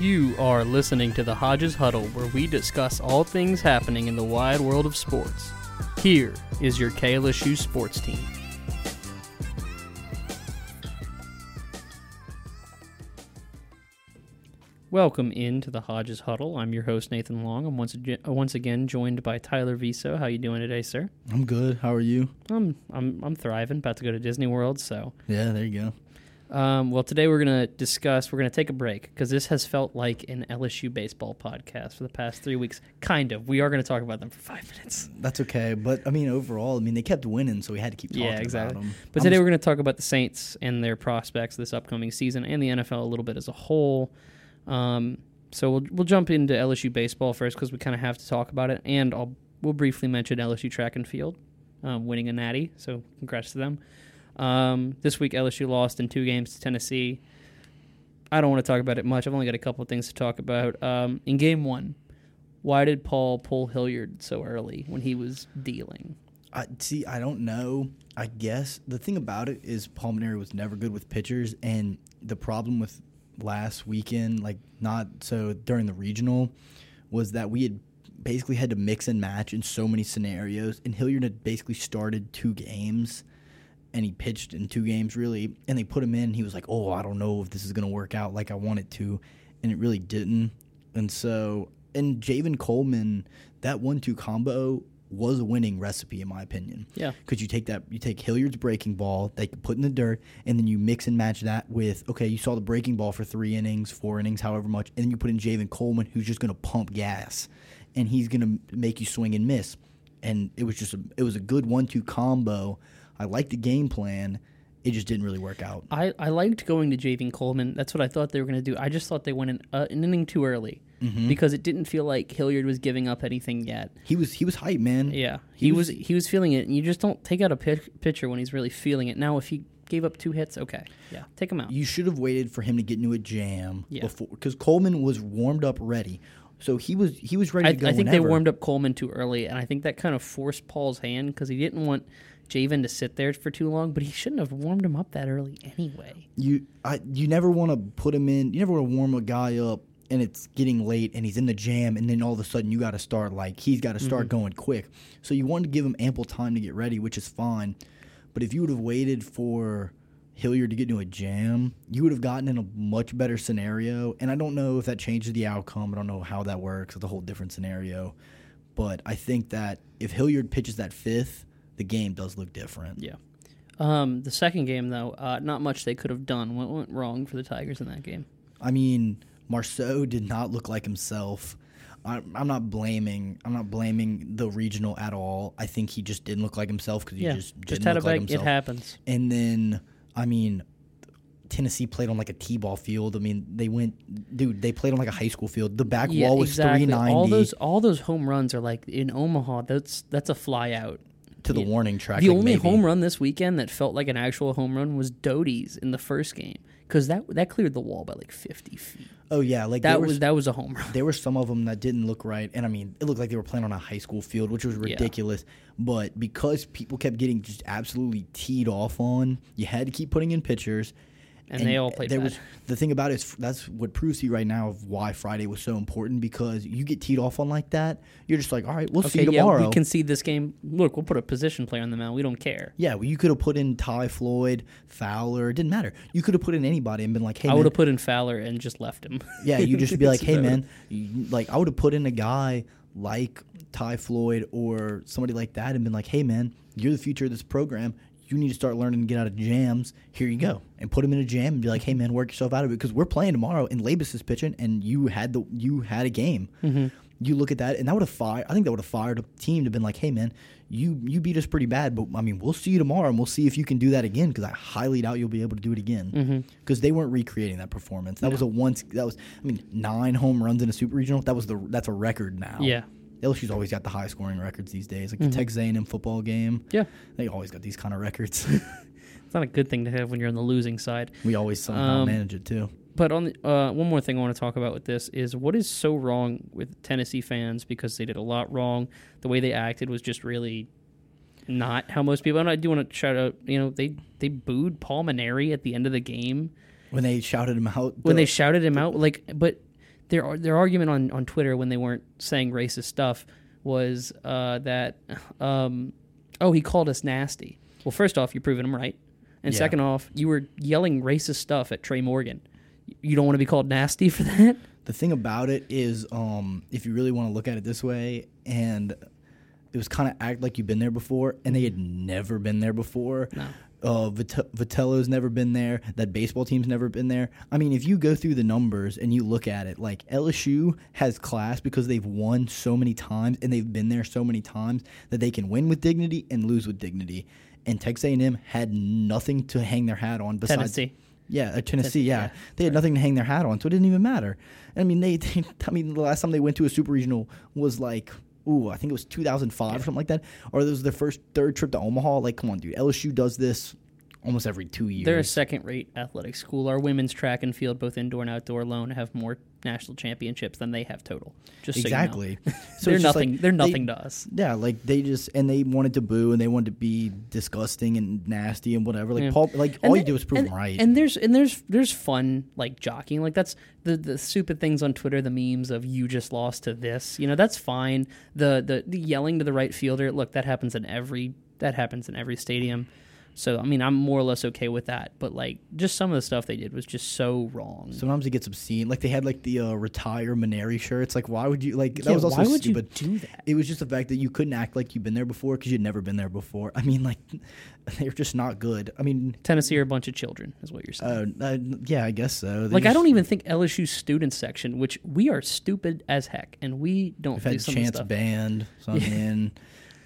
You are listening to the Hodges Huddle, where we discuss all things happening in the wide world of sports. Here is your KLSU sports team. Welcome into the Hodges Huddle. I'm your host Nathan Long. I'm once ag- uh, once again joined by Tyler Viso. How you doing today, sir? I'm good. How are you? I'm I'm I'm thriving. About to go to Disney World, so Yeah, there you go. Um, well, today we're going to discuss, we're going to take a break because this has felt like an LSU baseball podcast for the past three weeks. Kind of. We are going to talk about them for five minutes. That's okay, but I mean, overall, I mean, they kept winning, so we had to keep talking Yeah, exactly. about them. But today we're going to talk about the Saints and their prospects this upcoming season and the NFL a little bit as a whole. Um, so we'll, we'll jump into LSU baseball first because we kind of have to talk about it. And I'll, we'll briefly mention LSU track and field um, winning a natty. So congrats to them. Um, this week, LSU lost in two games to Tennessee. I don't want to talk about it much. I've only got a couple things to talk about. Um, in game one, why did Paul pull Hilliard so early when he was dealing? I, see, I don't know. I guess the thing about it is Pulmonary was never good with pitchers, and the problem with last weekend, like not so during the regional, was that we had basically had to mix and match in so many scenarios, and Hilliard had basically started two games and he pitched in two games really and they put him in. And he was like oh i don't know if this is going to work out like i want it to and it really didn't. And so and javen coleman that one-two combo was a winning recipe in my opinion. Yeah. because you take that you take hilliard's breaking ball that you put in the dirt and then you mix and match that with okay you saw the breaking ball for three innings four innings however much and then you put in javen coleman who's just going to pump gas and he's going to make you swing and miss. And it was just a, it was a good one-two combo I liked the game plan. It just didn't really work out. I, I liked going to Javen Coleman. That's what I thought they were going to do. I just thought they went in, uh, an inning too early Mm-hmm. because it didn't feel like Hilliard was giving up anything yet. He was he was hype, man. Yeah, he, He was, was- he was feeling it, and you just don't take out a pitch, pitcher when he's really feeling it. Now, if he gave up two hits, okay, yeah, take him out. You should have waited for him to get into a jam Yeah. before because Coleman was warmed up ready. So he was he was ready I, to go. I think they warmed up Coleman too early, and I think that kind of forced Paul's hand because he didn't want Javen to sit there for too long, but he shouldn't have warmed him up that early anyway. you I you never want to put him in. You never want to warm a guy up and it's getting late and he's in the jam and then all of a sudden you got to start like he's got to start Mm-hmm. going quick. So you wanted to give him ample time to get ready, which is fine. But if you would have waited for Hilliard to get into a jam, you would have gotten in a much better scenario. And I don't know if that changes the outcome. I don't know how that works. It's a whole different scenario. But I think that if Hilliard pitches that fifth, the game does look different. Yeah. Um, the second game, though, uh, not much they could have done. What went wrong for the Tigers in that game? I mean, Marceaux did not look like himself. I'm not blaming. I'm not blaming the regional at all. I think he just didn't look like himself because he yeah, just just didn't had a like bag. It happens. and then, I mean, Tennessee played on like a t-ball field. I mean, they went, dude. They played on like a high school field. The back Yeah, wall was exactly. 390 All those all those home runs are like in Omaha. That's that's a fly out. To the yeah. warning track. The like, only maybe. home run this weekend that felt like an actual home run was Doughty's in the first game because that that cleared the wall by like fifty feet. Oh yeah, like That was that was a home run. there were some of them that didn't look right, and I mean, it looked like they were playing on a high school field, which was ridiculous. But because people kept getting just absolutely teed off on, you had to keep putting in pitchers, And they all played There bad. was the thing about it is that's what proves to you right now of why Friday was so important because you get teed off on like that, you're just like, all right, we'll see Okay, you yeah, tomorrow. we concede this game. Look, we'll put a position player on the mound. We don't care. yeah, well, you could have put in Ty Floyd, Fowler. It didn't matter. You could have put in anybody and been like, hey, I would have put in Fowler and just left him. Yeah, you just be like, hey man, you, like I would have put in a guy like Ty Floyd or somebody like that and been like, hey man, you're the future of this program. You need to start learning to get out of jams. Here you go, and put him in a jam and be like, hey man, work yourself out of it because we're playing tomorrow and Labus is pitching and you had the you had a game. Mm-hmm. You look at that and that would have fired. I think that would have fired a team to been like, hey man, you you beat us pretty bad, but I mean we'll see you tomorrow and we'll see if you can do that again because I highly doubt you'll be able to do it again Mm-hmm. because they weren't recreating that performance. That was a once. That was I mean nine home runs in a super regional. That was the that's a record now. Yeah. LSU's always got the high scoring records these days. Like the Texas A&M football game, Yeah. they always got these kind of records. It's not a good thing to have when you're on the losing side. we always somehow Um, manage it too. But on the, uh, one more thing I want to talk about with this is what is so wrong with Tennessee fans because they did a lot wrong. The way they acted was just really not how most people. And I do want to shout out. You know, they they booed Paul Mainieri at the end of the game When they shouted him out, when they shouted him out. Like, but their their argument on on Twitter when they weren't saying racist stuff was uh, that um, oh he called us nasty. Well, first off, you're proving him right, and Yeah. second off, you were yelling racist stuff at Tre' Morgan. You don't want to be called nasty for that. The thing about it is, um, if you really want to look at it this way, and it was kind of act like you've been there before, and they had never been there before. No. Uh, Vit- Vitello's never been there. That baseball team's never been there. I mean, if you go through the numbers and you look at it, like LSU has class because they've won so many times and they've been there so many times that they can win with dignity and lose with dignity. And Texas A&M had nothing to hang their hat on besides Tennessee. yeah, uh, Tennessee. Tennessee, Yeah, yeah. they had nothing to hang their hat on, so it didn't even matter. I mean, they, they. I mean, the last time they went to a super regional was like, ooh, I think it was 2005 or something like that, or this was their first third trip to Omaha. Like, come on, dude, LSU does this almost every two years. They're a second-rate athletic school. Our women's track and field, both indoor and outdoor, alone have more national championships than they have total. Just exactly. So you know. So they're nothing. like they're they- nothing to us. Yeah, like they just and they wanted to boo and they wanted to be disgusting and nasty and whatever. Like Yeah. Paul, like And all the- you do is prove and, them right. And there's and there's there's fun like jockeying. Like that's the the stupid things on Twitter, the memes of you just lost to this. You know, that's fine. The the, the yelling to the right fielder, look, that happens in every that happens in every stadium. So I mean, I'm more or less okay with that. But like, just some of the stuff they did was just so wrong. Sometimes it gets obscene. Like they had like the uh, retire Mainieri shirts. Like why would you like that Yeah, was also why would stupid. you do that? It was just the fact that you couldn't act like you've been there before because you'd never been there before. I mean, like they're just not good. I mean, Tennessee are a bunch of children, is what you're saying. uh, uh, yeah, I guess so. They like I don't even think LSU's student section, which we are stupid as heck, and we don't We've do had chance stuff. band. So I mean, we're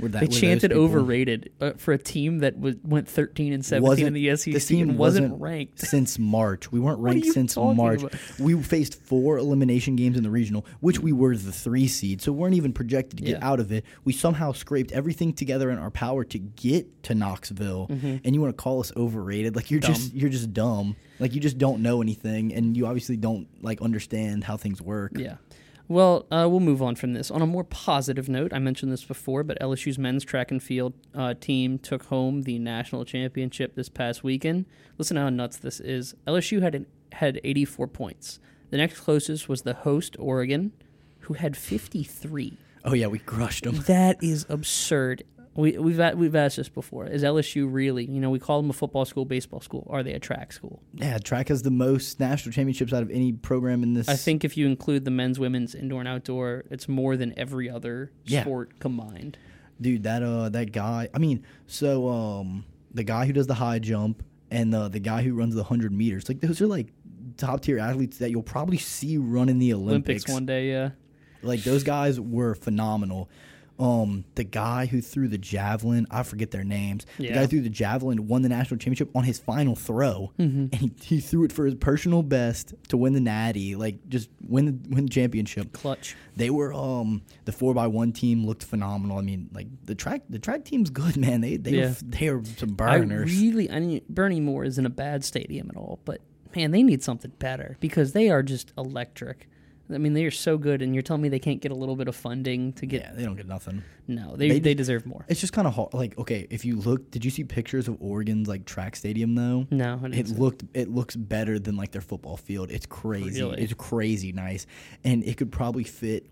that, They chanted overrated uh, for a team that was, went 13 and 17 Wasn't- in the SEC this team and wasn't, wasn't ranked. since March. We weren't ranked since March. about? We faced four elimination games in the regional, which we were the three seed, so we weren't even projected to get Yeah. out of it. We somehow scraped everything together in our power to get to Knoxville, and you want to call us overrated? Like you're just Mm-hmm. You're just dumb. Like you just don't know anything, and you obviously don't like understand how things work. Yeah. Well, uh, we'll move on from this. On a more positive note, I mentioned this before, but LSU's men's track and field uh, team took home the national championship this past weekend. Listen how nuts this is. LSU had an, had 84 points. The next closest was the host Oregon, who had 53. Oh yeah, we crushed them. That is absurd. We, we've we've asked this before. Is LSU really? You know, we call them a football school, baseball school. Are they a track school? Yeah, track has the most national championships out of any program in this. I think if you include the men's, women's, indoor, and outdoor, it's more than every other Yeah. sport combined. dude that uh that guy i mean so um the guy who does the high jump and the the guy who runs the 100 meters like those are like top tier athletes that you'll probably see run in the olympics, Olympics one day, yeah. like those guys were phenomenal um the guy who threw the javelin i forget their names the guy who threw the javelin won the national championship on his final throw Mm-hmm. and he, he threw it for his personal best to win the natty like just win the win the championship Clutch. they were um the four by one team looked phenomenal. I mean, like the track the track team's good, man. They they Yeah. were, they are some burners. I really, I mean, Bernie Moore isn't a bad stadium at all, but man, they need something better because they are just electric. I mean, they are so good, and you're telling me they can't get a little bit of funding to get? yeah, they don't get nothing. No, they They they, deserve more. It's just kind of hard. Like, okay, if you look, did you see pictures of Oregon's like track stadium though? No, I It looked it looks better than like their football field. It's crazy. Really? It's crazy nice, and it could probably fit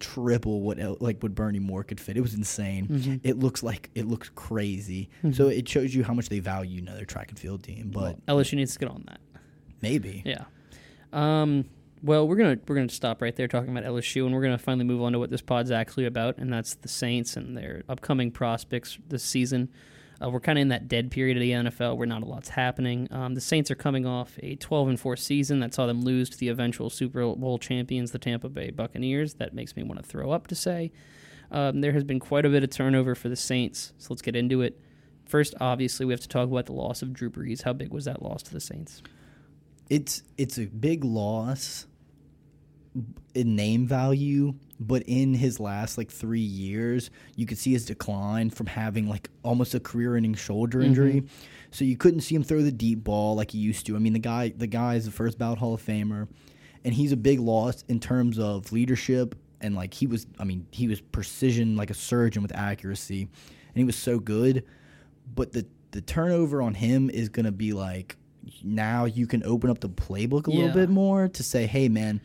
triple what el- like what Bernie Moore could fit. It was insane. Mm-hmm. It looks like it looks crazy. So it shows you how much they value another track and field team. But Well, LSU needs to get on that. maybe Yeah. Um, well, we're gonna we're gonna stop right there talking about LSU, and we're gonna finally move on to what this pod's actually about, and that's the Saints and their upcoming prospects this season. Uh, we're kind of in that dead period of the NFL where not a lot's happening. Um, the Saints are coming off a 12 and 4 season that saw them lose to the eventual Super Bowl champions, the Tampa Bay Buccaneers. That makes me want to throw up to say. Um, there has been quite a bit of turnover for the Saints, so let's get into it. First, obviously, we have to talk about the loss of Drew Brees. How big was that loss to the Saints? It's it's a big loss in name value but in his last like three years you could see his decline from having like almost a career-ending shoulder mm-hmm. injury. So you couldn't see him throw the deep ball like he used to. I mean the guy the guy is the first ballot hall of famer and he's a big loss in terms of leadership and like he was i mean he was precision like a surgeon with accuracy and he was so good. But the the turnover on him is going to be like now you can open up the playbook a Yeah. little bit more to say hey man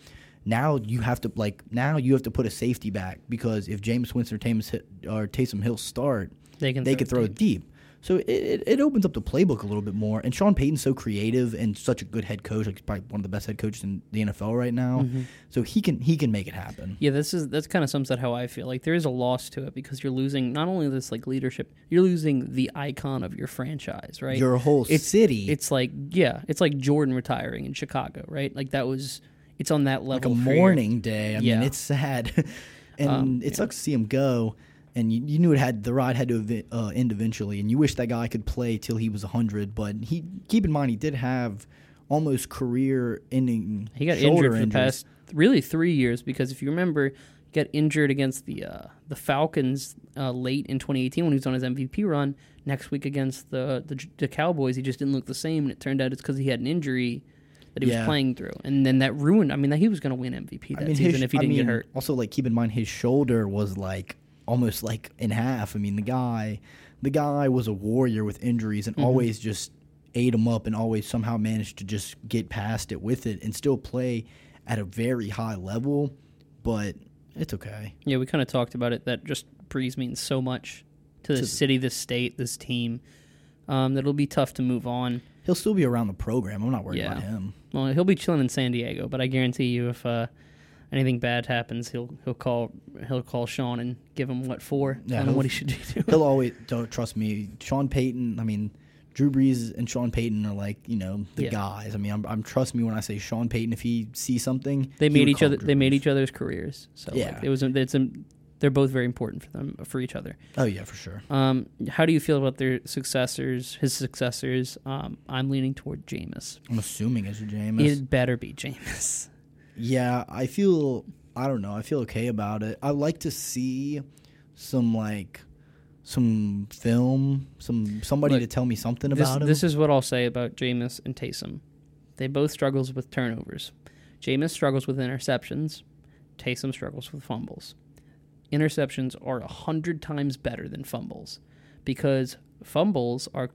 Now you have to like now you have to put a safety back because if Jameis Winston or Taysom, or Taysom Hill start, They can they throw could throw deep. deep. So it, it, opens up the playbook a little bit more. And Sean Payton's so creative and such a good head coach, like he's probably one of the best head coaches in the NFL right now. Mm-hmm. So he can he can make it happen. Yeah, this is that's kind of sums up how I feel. Like there is a loss to it because you're losing not only this like leadership, you're losing the icon of your franchise, right? Your whole it's, city, It's like yeah, it's like Jordan retiring in Chicago, right? Like that was it's on that level. like a level. for your- mourning day. I Yeah. mean, it's sad, and Um, it yeah. sucks to see him go. And you, you knew it had the ride had to uh, end eventually, and you wish that guy could play till he was hundred. But he keep in mind he did have almost career-ending. He got injured for the injuries. past really three years because if you remember, he got injured against the uh, the Falcons uh, late in 2018 when he was on his MVP run. Next week against the, the the Cowboys, he just didn't look the same, and it turned out it's because he had an injury that he Yeah. was playing through, and then that ruined. I mean, that he was going to win MVP that I mean, season his, if he didn't mean, get hurt. Also, like keep in mind his shoulder was like almost like in half. I mean, the guy, the guy was a warrior with injuries Mm-hmm. and always just ate him up and always somehow managed to just get past it with it and still play at a very high level. But it's okay. Yeah, we kind of talked about it. That just Brees means so much to the To- city, this state, this team. Um, that it'll be tough to move on. He'll still be around the program. I'm not worried Yeah. about him. Well, he'll be chilling in San Diego, but I guarantee you, if uh, anything bad happens, he'll he'll call he'll call Sean and give him what for. Yeah, Tell him what he should do. He'll always don't trust me. Sean Payton. I mean. Drew Brees and Sean Payton are like you know the Yeah. guys. I mean, I'm, I'm trust me when I say Sean Payton. If he sees something, they he made each other. Drew They made each other's careers. So Yeah. like, it was. It's a, they're both very important for them for each other. Oh yeah, for sure. Um, how do you feel about their successors? His successors. Um, I'm leaning toward Jameis. I'm assuming it's Jameis. It better be Jameis. Yeah, I feel I don't know. I feel okay about it. I like to see some like some film, some somebody Look, to tell me something This, about him. this is what I'll say about Jameis and Taysom. They both struggles with turnovers. Jameis struggles with interceptions. Taysom struggles with fumbles. Interceptions are a hundred times better than fumbles because fumbles are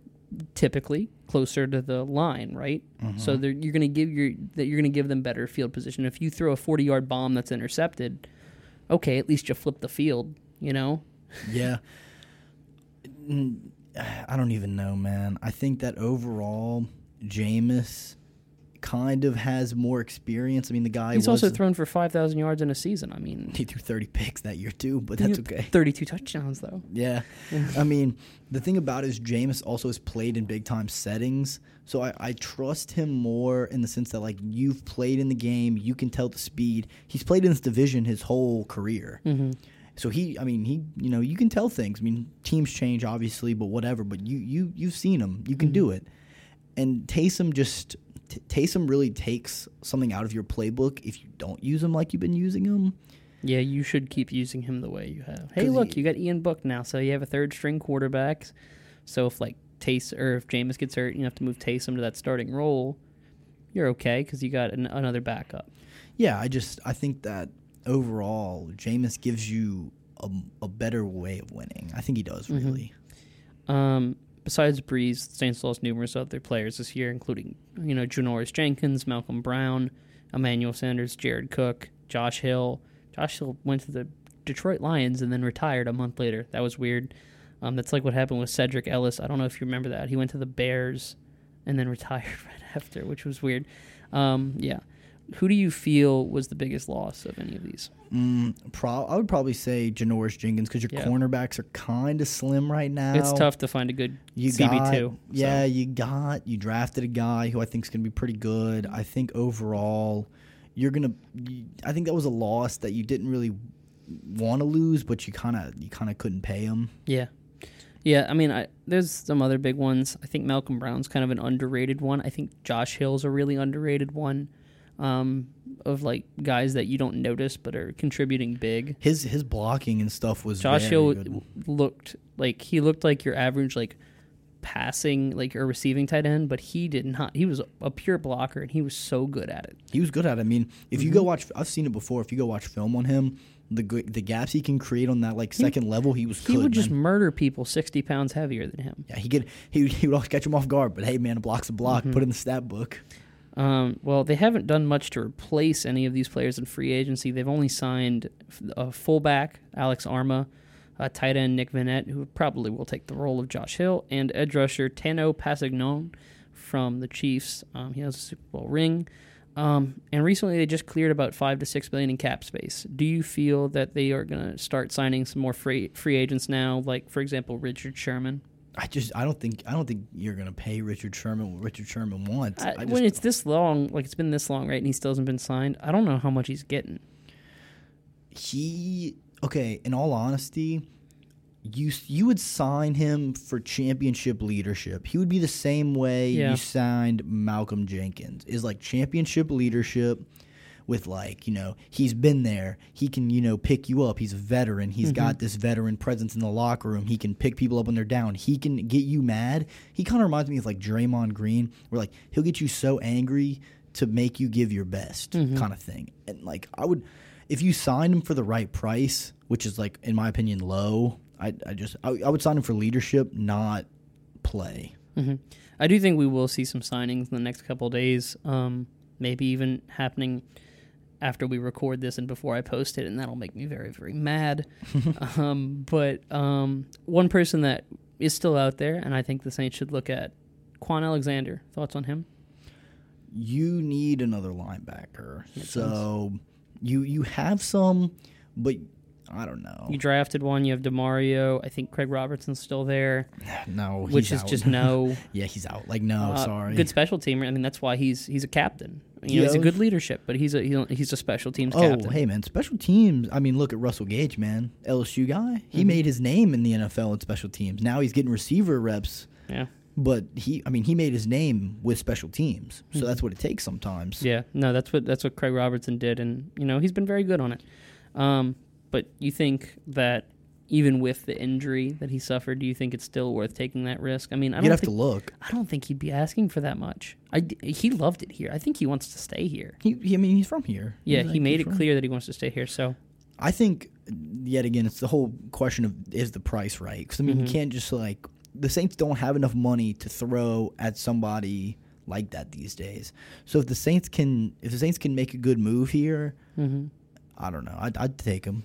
typically closer to the line, right? Mm-hmm. So they're, you're going to give your that you're going to give them better field position. If you throw a 40 yard bomb that's intercepted, okay, at least you flip the field, you know. yeah. I don't even know, man. I think that overall, Jameis kind of has more experience. I mean, the guy He's also thrown for 5,000 yards in a season. I mean, he threw 30 picks that year too, but that's okay. 32 touchdowns though. Yeah. I mean, the thing about it is Jameis also has played in big time settings. So I, I trust him more in the sense that like you've played in the game, you can tell the speed. He's played in this division his whole career. Mm-hmm. So he I mean, he you know, you can tell things. I mean, teams change obviously, but whatever, but you you you've seen him. You can do it. And Taysom just T- Taysom really takes something out of your playbook if you don't use him like you've been using him. Yeah, you should keep using him the way you have. Hey, look, he- you got Ian Book now, so you have a third string quarterback. So if like Tays or if Jameis gets hurt, you have to move Taysom to that starting role. You're okay because you got an, another backup. Yeah, I just I think that overall, Jameis gives you a, a better way of winning. I think he does Mm-hmm. really. Um, besides Brees, Saints lost numerous other players this year, including you know Janoris Jenkins, Malcolm Brown, Emmanuel Sanders, Jared Cook, Josh Hill. Josh Hill went to the Detroit Lions and then retired a month later. That was weird. Um, that's like what happened with Cedric Ellis. I don't know if you remember that. He went to the Bears and then retired right after, which was weird. Um, yeah. Who do you feel was the biggest loss of any of these? Mm, pro- I would probably say Janoris Jenkins because your Yeah. cornerbacks are kind of slim right now. It's tough to find a good You CB2. got, so- yeah, you got you drafted a guy who I think is going to be pretty good. I think overall, you're gonna. You, I think that was a loss that you didn't really want to lose, but you kind of you kind of couldn't pay him. Yeah. Yeah, I mean, I, there's some other big ones. I think Malcolm Brown's kind of an underrated one. I think Josh Hill's a really underrated one um, of like guys that you don't notice but are contributing big. His his blocking and stuff was Josh Hill looked like he looked like your average like passing like or receiving tight end, but he did not. He was a pure blocker and he was so good at it. He was good at it. I mean, if you Mm-hmm. go watch, I've seen it before. If you go watch film on him, the the gaps he can create on that like second level, he was He good. would just murder people sixty pounds heavier than him. yeah, he could he, he would always catch him off guard. But hey, man, a block's a block. Mm-hmm. Put in the stat book. Um, well, they haven't done much to replace any of these players in free agency. They've only signed a fullback, Alex Armah, a tight end, Nick Vannett, who probably will take the role of Josh Hill, and edge rusher Tano Kpassagnon from the Chiefs. Um, he has a Super Bowl ring. Um, and recently, they just cleared about five to six billion in cap space. Do you feel that they are going to start signing some more free free agents now, like for example Richard Sherman? I just I don't think I don't think you're gonna pay Richard Sherman what Richard Sherman wants. I, I just, when it's this long, like it's been this long, right, and he still hasn't been signed, I don't know how much he's getting. he okay. In all honesty, you you would sign him for championship leadership. He would be the same way Yeah. you signed Malcolm Jenkins. Is like championship leadership. With like you know he's been there, he can you know pick you up. He's a veteran. He's got this veteran presence in the locker room. He can pick people up when they're down. He can get you mad. He kind of reminds me of like Draymond Green, where like he'll get you so angry to make you give your best, kind of thing. And like I would, if you signed him for the right price, which is like in my opinion low, I I just I, I would sign him for leadership, not play. hmm I do think we will see some signings in the next couple of days. Um, maybe even happening after we record this and before I post it, and that'll make me very, very mad. um, but um, one person that is still out there, and I think the Saints should look at Kwon Alexander. Thoughts on him? You need another linebacker. Makes so you you have some, but I don't know. You drafted one. You have Demario. I think Craig Robertson's still there, no, he's which is out. just no. yeah, he's out. Like no, Uh, sorry. Good special teamer. I mean, that's why he's he's a captain. You know, he's a good leadership, but he's a he's a- special teams Oh, captain. hey man, special teams. I mean, look at Russell Gage, man, LSU guy. He Mm-hmm. made his name in the NFL in special teams. Now he's getting receiver reps, Yeah. but he, I mean, he made his name with special teams. So that's what it takes sometimes. Mm-hmm. Yeah, no, that's what that's what Craig Robertson did, and you know he's been very good on it. Um, but you think that even with the injury that he suffered, do you think it's still worth taking that risk? I mean, I You'd don't have think to look. I don't think he'd be asking for that much. I he loved it here. I think he wants to stay here. He, he I mean, he's from here. Yeah, He's he like- made it clear that he wants to stay here. So I think yet again, it's the whole question of is the price right? Because I mean, Mhm. you can't just like the Saints don't have enough money to throw at somebody like that these days. So if the Saints can, if the Saints can make a good move here, mhm. I don't know. I'd, I'd take him.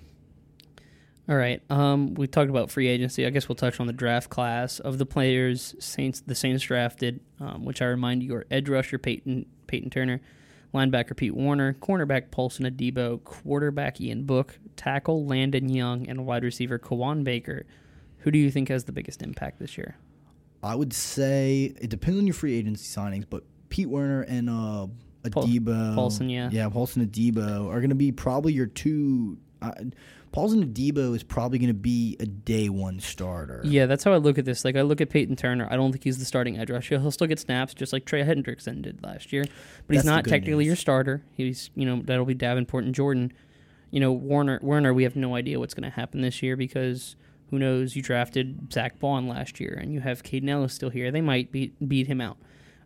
All right. Um, we talked about free agency. I guess we'll touch on the draft class of the players Saints the Saints drafted, um, which I remind you are edge rusher Peyton Peyton Turner, linebacker Pete Werner, cornerback Paulson Adebo, quarterback Ian Book, tackle Landon Young, and wide receiver Kawaan Baker. Who do you think has the biggest impact this year? I would say it depends on your free agency signings, but Pete Werner and uh, Adebo, Paulson, yeah. yeah, Paulson Adebo are going to be probably your two. Uh, Paulson Adebo is probably going to be a day one starter. Yeah, that's how I look at this. Like I look at Peyton Turner. I don't think he's the starting edge rusher. He'll still get snaps, just like Trey Hendrickson did last year. But he's That's the not technically news. your starter. He's you know that'll be Davenport and Jordan. You know Werner. Werner. We have no idea what's going to happen this year because who knows? You drafted Zack Baun last year, and you have Kaden Elliss still here. They might beat beat him out.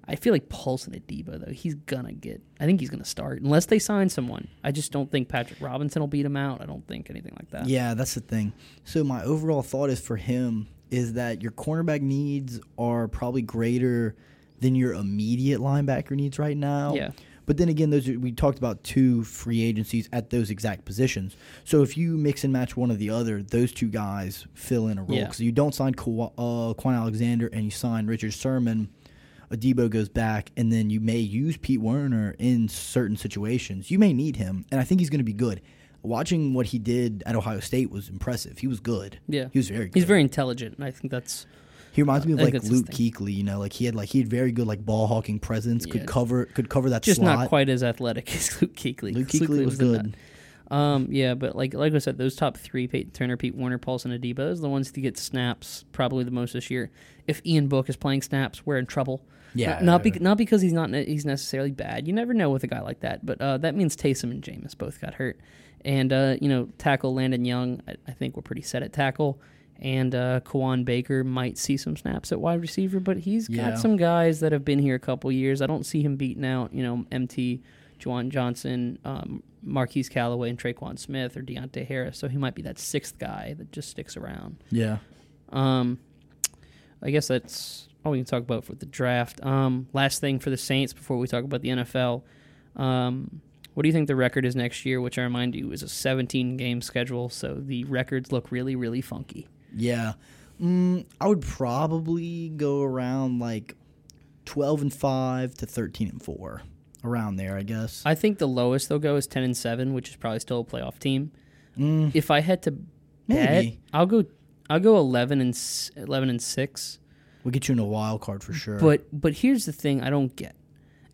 I feel like Paulson at Debo though. He's gonna get. I think he's gonna start unless they sign someone. I just don't think Patrick Robinson will beat him out. I don't think anything like that. Yeah, that's the thing. So my overall thought is for him is that your cornerback needs are probably greater than your immediate linebacker needs right now. Yeah. But then again, those are, we talked about two free agencies at those exact positions. So if you mix and match one or the other, those two guys fill in a role. Yeah. Because you don't sign Kwa, uh, Kwon Alexander and you sign Richard Sherman, Adebo goes back, and then you may use Pete Werner in certain situations. You may need him, and I think he's going to be good. Watching what he did at Ohio State was impressive. He was good. Yeah. He was very good. He's very intelligent, and I think that's He reminds me of I like Luke. Kuechly. You know, like he had like he had very good like ball hawking presence. Yeah. Could cover could cover that just slot. not quite as athletic as Luke Kuechly. Luke Kuechly was a good. Um, yeah, but like like I said, those top three: Peyton Turner, Pete Werner, Paulson, Adebo, is the ones to get snaps probably the most this year. If Ian Book is playing snaps, we're in trouble. Yeah. not, not, bec not because he's not ne- he's necessarily bad. You never know with a guy like that, but uh, that means Taysom and Jameis both got hurt, and uh, you know tackle Landon Young. I, I think we're pretty set at tackle. And uh, Kawaan Baker might see some snaps at wide receiver, but he's Yeah. got some guys that have been here a couple years. I don't see him beating out, you know, MT, Juwan Johnson, um, Marquise Callaway, and Tre'Quan Smith or Deonte Harris. So he might be that sixth guy that just sticks around. yeah. Um, I guess that's all we can talk about for the draft. Um, last thing for the Saints before we talk about the NFL. Um, what do you think the record is next year? Which I remind you is a 17 game schedule, so the records look really, really funky. Yeah. Mm, I would probably go around like 12 and 5 to 13 and 4. Around there, I guess. I think the lowest they'll go is 10 and 7, which is probably still a playoff team. Mm, If I had to bet, Maybe. I'll go I'll go 11 and 11 and 6. We'll get you in a wild card for sure. But but here's the thing I don't get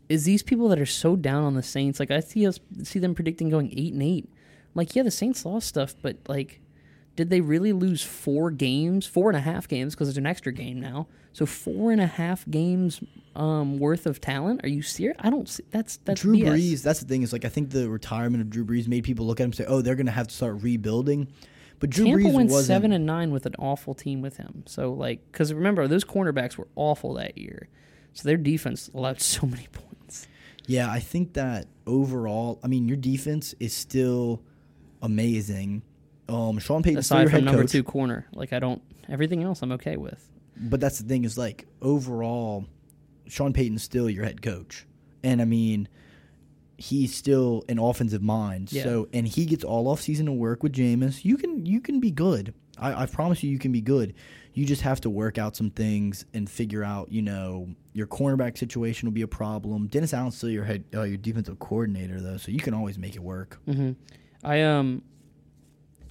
is these people that are so down on the Saints. Like I see us see them predicting going eight and eight. Like yeah, the Saints lost stuff, but like, did they really lose four games, four and a half games because there's an extra game now? So four and a half games um, worth of talent? Are you serious? I don't see that's that's Drew BS. Brees, that's the thing is like I think the retirement of Drew Brees made people look at him and say, "Oh, they're going to have to start rebuilding." But Drew Tampa Brees went wasn't seven and nine with an awful team with him. So like, because remember those cornerbacks were awful that year, so their defense allowed so many points. Yeah, I think that overall, I mean, your defense is still amazing. Um, Sean Payton's still Aside from number coach, two corner, like I don't everything else I'm okay with. but that's the thing is like overall, Sean Payton's still your head coach, and I mean, he's still an offensive mind. Yeah. So, and he gets all off season to work with Jameis. You can you can be good. I, I promise you, you can be good. You just have to work out some things and figure out, you know, your cornerback situation will be a problem. Dennis Allen's still your head, uh, your defensive coordinator though, so you can always make it work. hmm I um,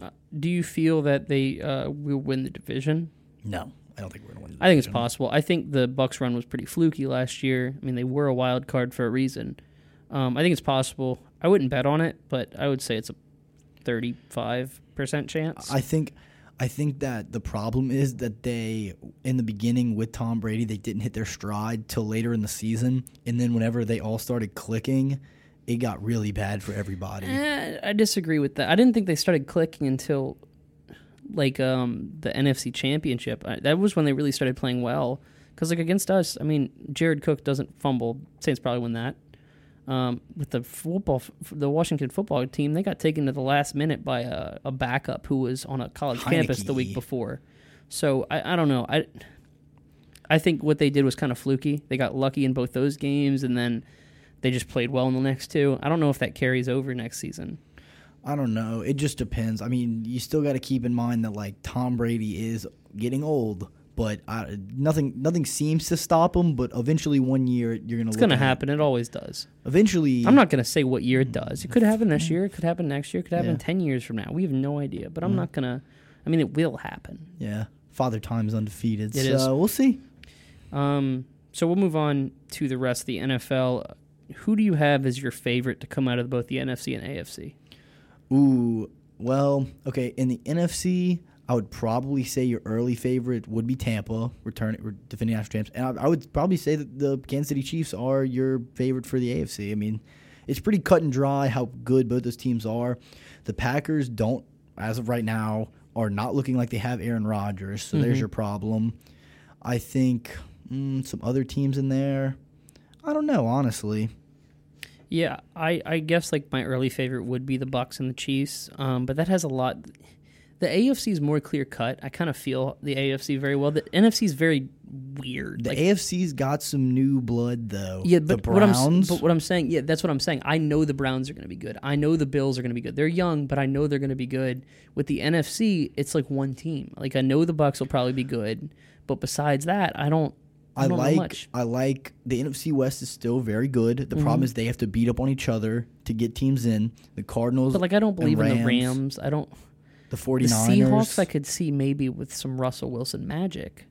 uh, do you feel that they uh, will win the division? No, I don't think we're gonna win. the I think it's possible. I think the Bucks run was pretty fluky last year. I mean, they were a wild card for a reason. Um, I think it's possible. I wouldn't bet on it, but I would say it's a thirty-five percent chance. I think I think that the problem is that they in the beginning with Tom Brady they didn't hit their stride till later in the season and then whenever they all started clicking it got really bad for everybody. Eh, I disagree with that. I didn't think they started clicking until like um, the NFC Championship. I, that was when they really started playing well. Because like against us, I mean, Jared Cook doesn't fumble. Saints probably win that. Um, with the football, the Washington football team, they got taken to the last minute by a, a backup who was on a college campus the week before. So I, I don't know. I I think what they did was kind of fluky. They got lucky in both those games, and then they just played well in the next two. I don't know if that carries over next season. I don't know. It just depends. I mean, you still got to keep in mind that like Tom Brady is getting old, but I, nothing nothing seems to stop him. But eventually, one year you're gonna. It's look going to happen. It always does. Eventually, I'm not going to say what year it does. It could happen this year. It could happen next year. It could happen Yeah. 10 years from now. We have no idea. But I'm not going to. I mean, it will happen. Yeah, Father Time's undefeated. It so is. we'll see. Um, so we'll move on to the rest of the NFL. Who do you have as your favorite to come out of both the NFC and AFC? Ooh, well, okay. In the NFC, I would probably say your early favorite would be Tampa, returning, defending national champs, and I, I would probably say that the Kansas City Chiefs are your favorite for the AFC. I mean, it's pretty cut and dry how good both those teams are. The Packers don't, as of right now, are not looking like they have Aaron Rodgers, so there's your problem. I think mm, some other teams in there. I don't know, honestly. Yeah, I, I guess like my early favorite would be the Bucks and the Chiefs. Um, but that has a lot. The AFC is more clear cut. I kind of feel the AFC very well. The NFC is very weird. The Like, AFC's got some new blood, though. Yeah, but the what I'm Browns. but what I'm saying, yeah, that's what I'm saying. I know the Browns are going to be good. I know the Bills are going to be good. They're young, but I know they're going to be good. With the NFC, it's like one team. Like I know the Bucks will probably be good, but besides that, I don't. I, I like. I like the NFC West is still very good. The Mm-hmm. problem is they have to beat up on each other to get teams in. The Cardinals, But like I don't believe in the Rams. I don't. The The 49ers. Seahawks, I could see maybe with some Russell Wilson magic.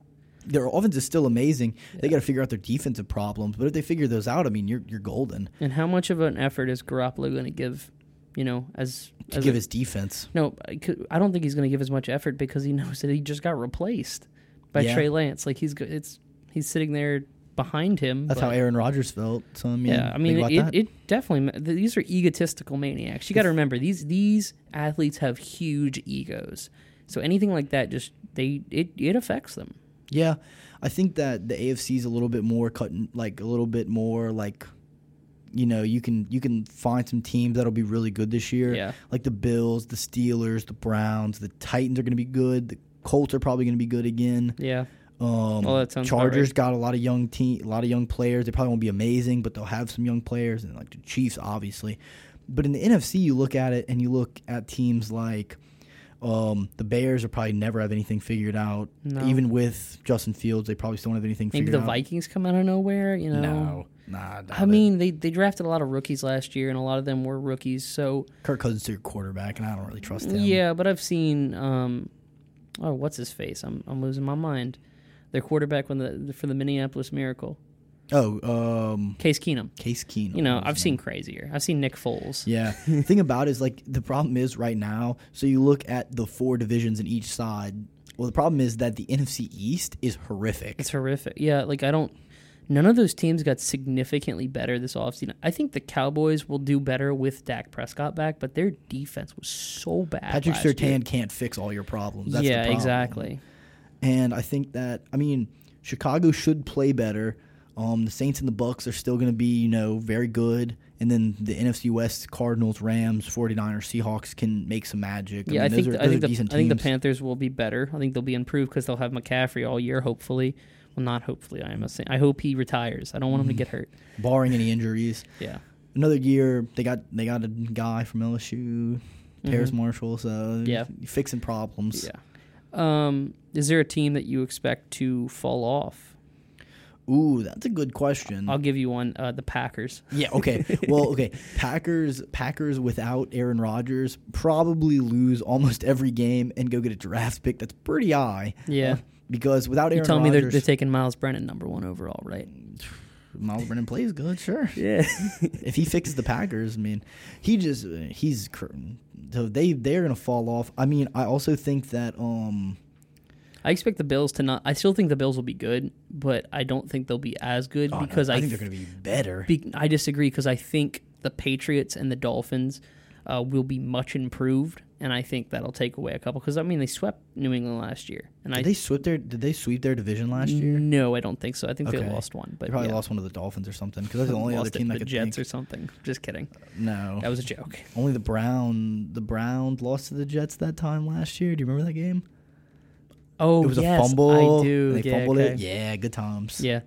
their offense is still amazing. They got to figure out their defensive problems, but if they figure those out, I mean, you're you're golden And how much of an effort is Garoppolo going to give? You know, as to as give a- his defense. No, I don't think he's going to give as much effort because he knows that he just got replaced by Yeah. Trey Lance. Like he's it's he's sitting there behind him. That's how Aaron Rodgers felt. So I mean, yeah, I mean it, that. it definitely these are egotistical maniacs. You got to remember these these athletes have huge egos. So anything like that just they it it affects them. Yeah, I think that the AFC is a little bit more cutting, like a little bit more like, you know, you can you can find some teams that'll be really good this year. Yeah. like the Bills, the Steelers, the Browns, the Titans are going to be good. The Colts are probably going to be good again. Yeah. Um, Oh, that sounds Chargers right. got a lot of young team, a lot of young players. They probably won't be amazing, but they'll have some young players, and like the Chiefs, obviously. But in the NFC, you look at it and you look at teams like um, the Bears. Are probably never have anything figured out. No. Even with Justin Fields, they probably still don't have anything figured out. Maybe the out. Vikings come out of nowhere. You know. No, nah. I it. mean, they, they drafted a lot of rookies last year, and a lot of them were rookies. So Kirk Cousins is your quarterback, and I don't really trust him. yeah, but I've seen. Um, oh, what's his face? I'm I'm losing my mind. Their quarterback when the for the Minneapolis Miracle, Oh, um, Case Keenum. Case Keenum. You know, I've seen crazier. I've seen Nick Foles. Yeah. the thing about it is like the problem is right now. So you look at the four divisions in each side. Well, the problem is that the NFC East is horrific. It's horrific. Yeah, like I don't. None of those teams got significantly better this offseason. I think the Cowboys will do better with Dak Prescott back, but their defense was so bad. Patrick last year. Surtain can't fix all your problems. That's the yeah, problem. exactly. And I think that I mean Chicago should play better. Um, the Saints and the Bucks are still going to be you know very good, and then the NFC West Cardinals, Rams, 49ers, Seahawks can make some magic. Yeah, I, mean, think those the, are, I think are the I think the. Panthers will be better. I think they'll be improved because they'll have McCaffrey all year. Hopefully, well, not hopefully. I am saying I hope he retires. I don't want him to get hurt. barring any injuries. Yeah, another year they got they got a guy from LSU, Terrace Marshall. So Mm-hmm. Yeah. fixing problems. yeah. Um, is there a team that you expect to fall off? Ooh, that's a good question. I'll give you one. Uh, the Packers. yeah. Okay. well, okay. Packers Packers without Aaron Rodgers probably lose almost every game and go get a draft pick that's pretty high. Yeah. Uh, because without Aaron Rodgers, You tell me they're, they're taking Myles Brennan number one overall, right? Myles Brennan plays good. Sure. Yeah. if he fixes the Packers, I mean, he just he's cr- so they they're gonna fall off. I mean, I also think that um I expect the Bills to not. I still think the Bills will be good, but I don't think they'll be as good oh, no, because I, I, think they're gonna be better. Be, I disagree because I think the Patriots and the Dolphins uh, will be much improved, and I think that'll take away a couple. Because I mean, they swept New England last year, and I Did they sweep their Did they sweep their division last year? no, I don't think so. I think they lost one, but They probably yeah. lost one to the Dolphins or something because that's the only other team that the could Jets think. or something. Just kidding. No, That was a joke. only the Brown. The Browns lost to the Jets that time last year. Do you remember that game? Oh, it was yes, a fumble. I do. They yeah, fumbled okay. it. Yeah, good times. Yeah.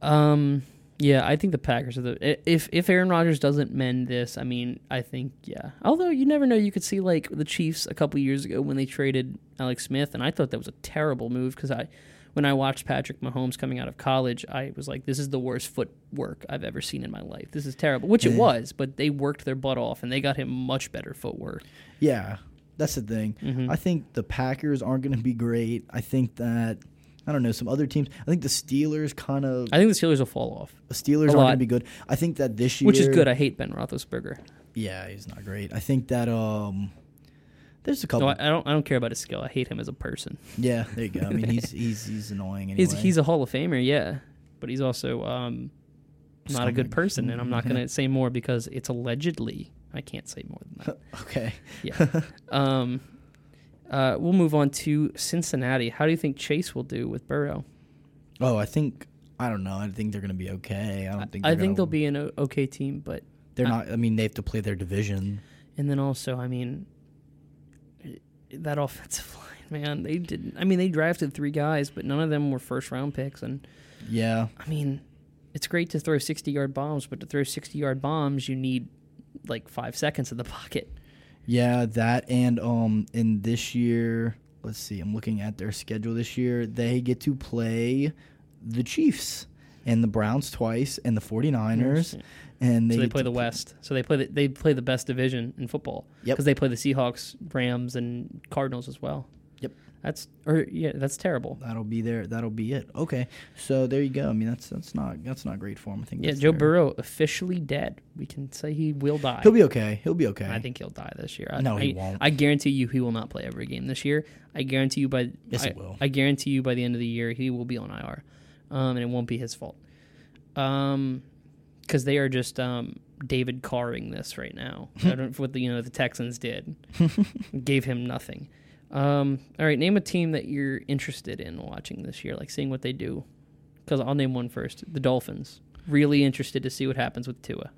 Um. Yeah, I think the Packers are the. If if Aaron Rodgers doesn't mend this, I mean, I think yeah. Although you never know, you could see like the Chiefs a couple years ago when they traded Alex Smith, and I thought that was a terrible move because I, when I watched Patrick Mahomes coming out of college, I was like, this is the worst footwork I've ever seen in my life. This is terrible, which it was, but they worked their butt off and they got him much better footwork. Yeah, that's the thing. Mhm. I think the Packers aren't going to be great. I think that I don't know some other teams. I think the Steelers kind of I think the Steelers will fall off, the Steelers aren't going to be good. I think that this year, which is good. I hate Ben Roethlisberger. yeah, he's not great. I think that um, there's a couple. No, I, I don't. I don't care about his skill. I hate him as a person. yeah, there you go. I mean, he's he's he's annoying. Anyway. He's he's a Hall of Famer, yeah, but he's also um, not a good person, and I'm not going to say more because it's allegedly. I can't say more than that. okay. Yeah. um, uh, we'll move on to Cincinnati. How do you think Chase will do with Burrow? Oh, I think I don't know. I think they're going to be okay. I don't think. I think gonna- they'll be an okay team, but They're I- not. I mean, they have to play their division. and then also, I mean, that offensive line, man, they didn't. I mean, they drafted three guys, but none of them were first round picks, and Yeah. I mean, it's great to throw 60 yard bombs, but to throw 60 yard bombs, you need like five seconds in the pocket. Yeah, that and um in this year, let's see, I'm looking at their schedule this year. They get to play the Chiefs and the Browns twice and the 49ers and they so they play the West. So they play the, they play the best division in football. Yep. Because they play the Seahawks, Rams, and Cardinals as well. That's or yeah, that's terrible. That'll be there. That'll be it. Okay. So there you go. I mean, that's that's not that's not great form. I think Yeah, Joe their- Burrow officially dead. We can say he will die. He'll be okay. He'll be okay. I think he'll die this year. I- No, he I, won't. I guarantee you he will not play every game this year. I guarantee you by Yes, I, will. I guarantee you by the end of the year he will be on IR, um, and it won't be his fault. Um, because they are just um David Carring this right now. I don't know what the you know the Texans did, gave him nothing. Um, all right, name a team that you're interested in watching this year, like seeing what they do. Because I'll name one first. The Dolphins. Really interested to see what happens with Tua.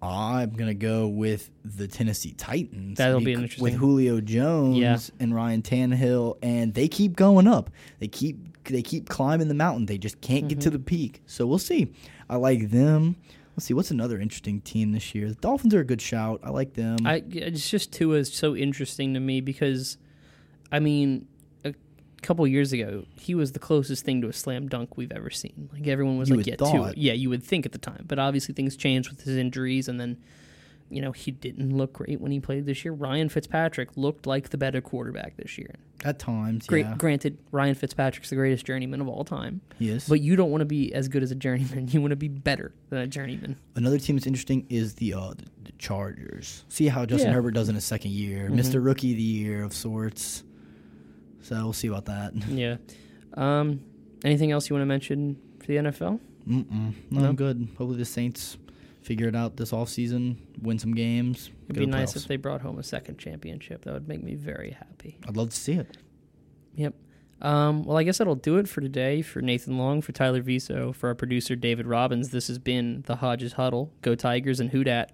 I'm gonna go with the Tennessee Titans. That'll be interesting. with Julio Jones Yeah. and Ryan Tannehill, and they keep going up. They keep they keep climbing the mountain. They just can't get to Mm-hmm. the peak. So we'll see. I like them. Let's see what's another interesting team this year. The Dolphins are a good shout. I like them. I it's just Tua is so interesting to me because, I mean, a couple years ago he was the closest thing to a slam dunk we've ever seen. Like everyone was You like, yeah, thought. Yeah, you would think at the time, but obviously things changed with his injuries, and then, you know, he didn't look great when he played this year. Ryan Fitzpatrick looked like the better quarterback this year. At times, Great, yeah, granted, Ryan Fitzpatrick's the greatest journeyman of all time, he is. but you don't want to be as good as a journeyman. You want to be better than a journeyman. Another team that's interesting is the uh, the, Chargers. See how Justin Yeah. Herbert does in his second year, Mhm. Mr. Rookie of the Year of sorts. So we'll see about that. Yeah. Um, anything else you want to mention for the NFL? Mm-mm. No, No? I'm good. Hopefully the Saints figure it out this offseason, win some games. It'd be nice playoffs. if they brought home a second championship. That would make me very happy. I'd love to see it. Yep. Um, well, I guess that'll do it for today. For Nathan Long, for Tyler Viso, for our producer David Robbins, this has been the Hodges Huddle. Go Tigers and Who Dat.